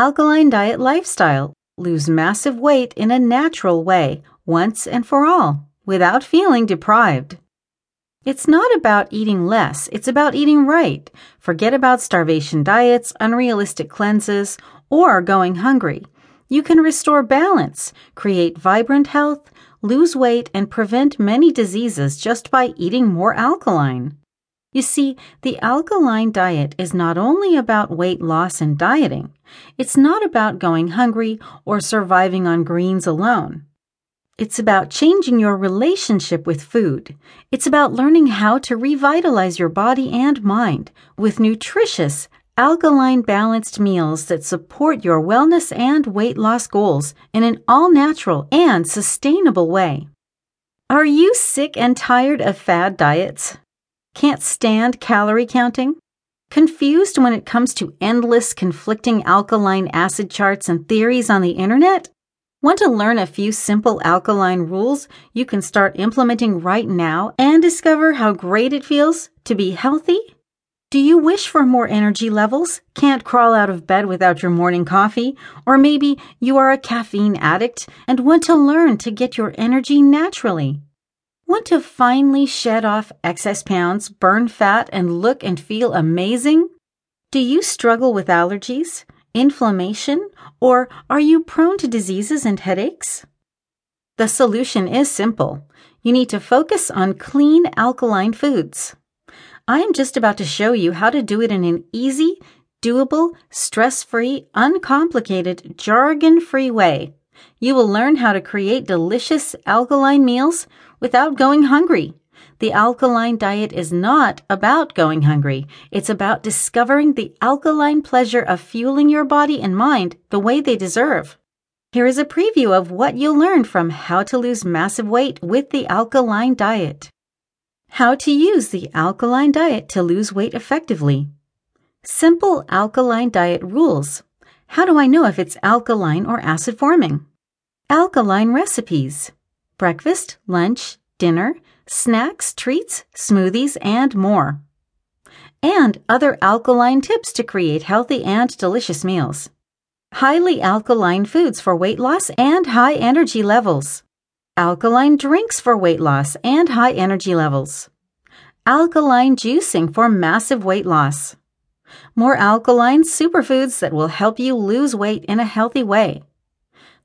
Alkaline Diet Lifestyle Lose massive weight in a natural way, once and for all, without feeling deprived. It's not about eating less, it's about eating right. Forget about starvation diets, unrealistic cleanses, or going hungry. You can restore balance, create vibrant health, lose weight, and prevent many diseases just by eating more alkaline. You see, the alkaline diet is not only about weight loss and dieting, it's not about going hungry or surviving on greens alone. It's about changing your relationship with food. It's about learning how to revitalize your body and mind with nutritious, alkaline balanced meals that support your wellness and weight loss goals in an all natural and sustainable way. Are you sick and tired of fad diets? Can't stand calorie counting? Confused when it comes to endless conflicting alkaline acid charts and theories on the internet? Want to learn a few simple alkaline rules you can start implementing right now and discover how great it feels to be healthy? Do you wish for more energy levels? Can't crawl out of bed without your morning coffee? Or maybe you are a caffeine addict and want to learn to get your energy naturally? Want to finally shed off excess pounds, burn fat, and look and feel amazing? Do you struggle with allergies? inflammation, or are you prone to diseases and headaches? The solution is simple. You need to focus on clean alkaline foods. I am just about to show you how to do it in an easy, doable, stress free, uncomplicated, jargon free way. You will learn how to create delicious alkaline meals without going hungry. The alkaline diet is not about going hungry. It's about discovering the alkaline pleasure of fueling your body and mind the way they deserve. Here is a preview of what you'll learn from How to Lose Massive Weight with the Alkaline Diet. How to use the alkaline diet to lose weight effectively. Simple alkaline diet rules. How do I know if it's alkaline or acid forming? Alkaline recipes. Breakfast, lunch, dinner, snacks, treats, smoothies, and more. And other alkaline tips to create healthy and delicious meals. Highly alkaline foods for weight loss and high energy levels. Alkaline drinks for weight loss and high energy levels. Alkaline juicing for massive weight loss. More alkaline superfoods that will help you lose weight in a healthy way.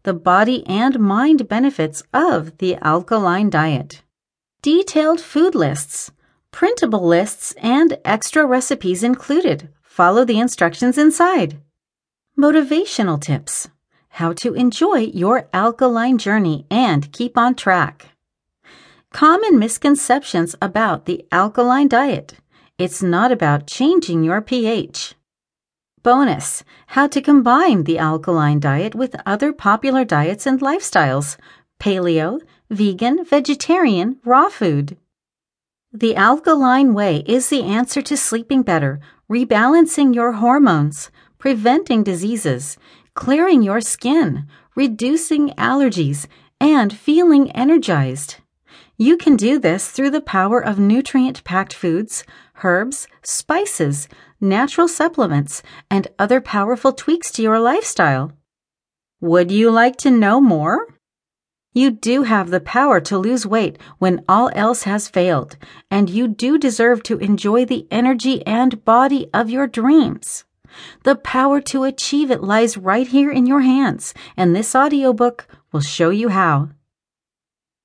The body and mind benefits of the alkaline diet detailed food lists, printable lists, and extra recipes included. Follow the instructions inside. Motivational tips how to enjoy your alkaline journey and keep on track. Common misconceptions about the alkaline diet. It's not about changing your pH. Bonus How to combine the alkaline diet with other popular diets and lifestyles paleo, vegan, vegetarian, raw food. The alkaline way is the answer to sleeping better, rebalancing your hormones, preventing diseases, clearing your skin, reducing allergies, and feeling energized. You can do this through the power of nutrient packed foods, herbs, spices, natural supplements, and other powerful tweaks to your lifestyle. Would you like to know more? You do have the power to lose weight when all else has failed, and you do deserve to enjoy the energy and body of your dreams. The power to achieve it lies right here in your hands, and this audiobook will show you how.